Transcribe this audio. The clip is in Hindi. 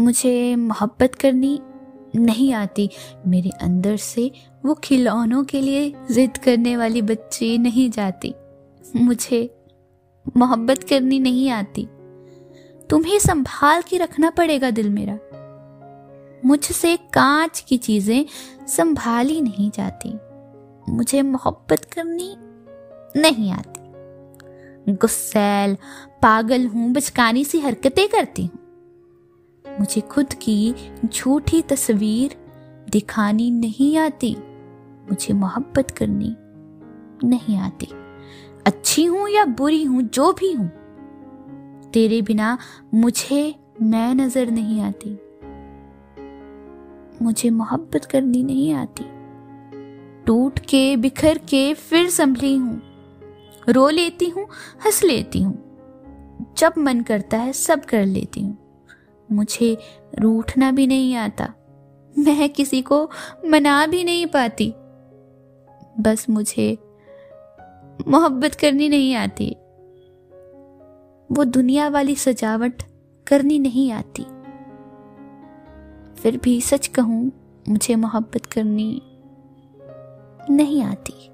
मुझे मोहब्बत करनी नहीं आती। मेरे अंदर से वो खिलौनों के लिए जिद करने वाली बच्ची नहीं जाती। मुझे मोहब्बत करनी नहीं आती। तुम्हें संभाल के रखना पड़ेगा दिल मेरा। मुझसे कांच की चीज़ें संभाली नहीं जाती। मुझे मोहब्बत करनी नहीं आती। गुस्सैल, पागल हूँ, बचकानी सी हरकतें करती हूँ। मुझे खुद की झूठी तस्वीर दिखानी नहीं आती। मुझे मोहब्बत करनी नहीं आती। अच्छी हूँ या बुरी हूँ, जो भी हूँ, तेरे बिना मुझे मैं नज़र नहीं आती। मुझे मोहब्बत करनी नहीं आती। टूट के, बिखर के फिर संभली हूँ। रो लेती हूँ, हंस लेती हूँ। जब मन करता है, सब कर लेती हूँ। मुझे रूठना भी नहीं आता। मैं किसी को मना भी नहीं पाती। बस मुझे मोहब्बत करनी नहीं आती। वो दुनिया वाली सजावट करनी नहीं आती। फिर भी सच कहूँ, मुझे मोहब्बत करनी नहीं आती।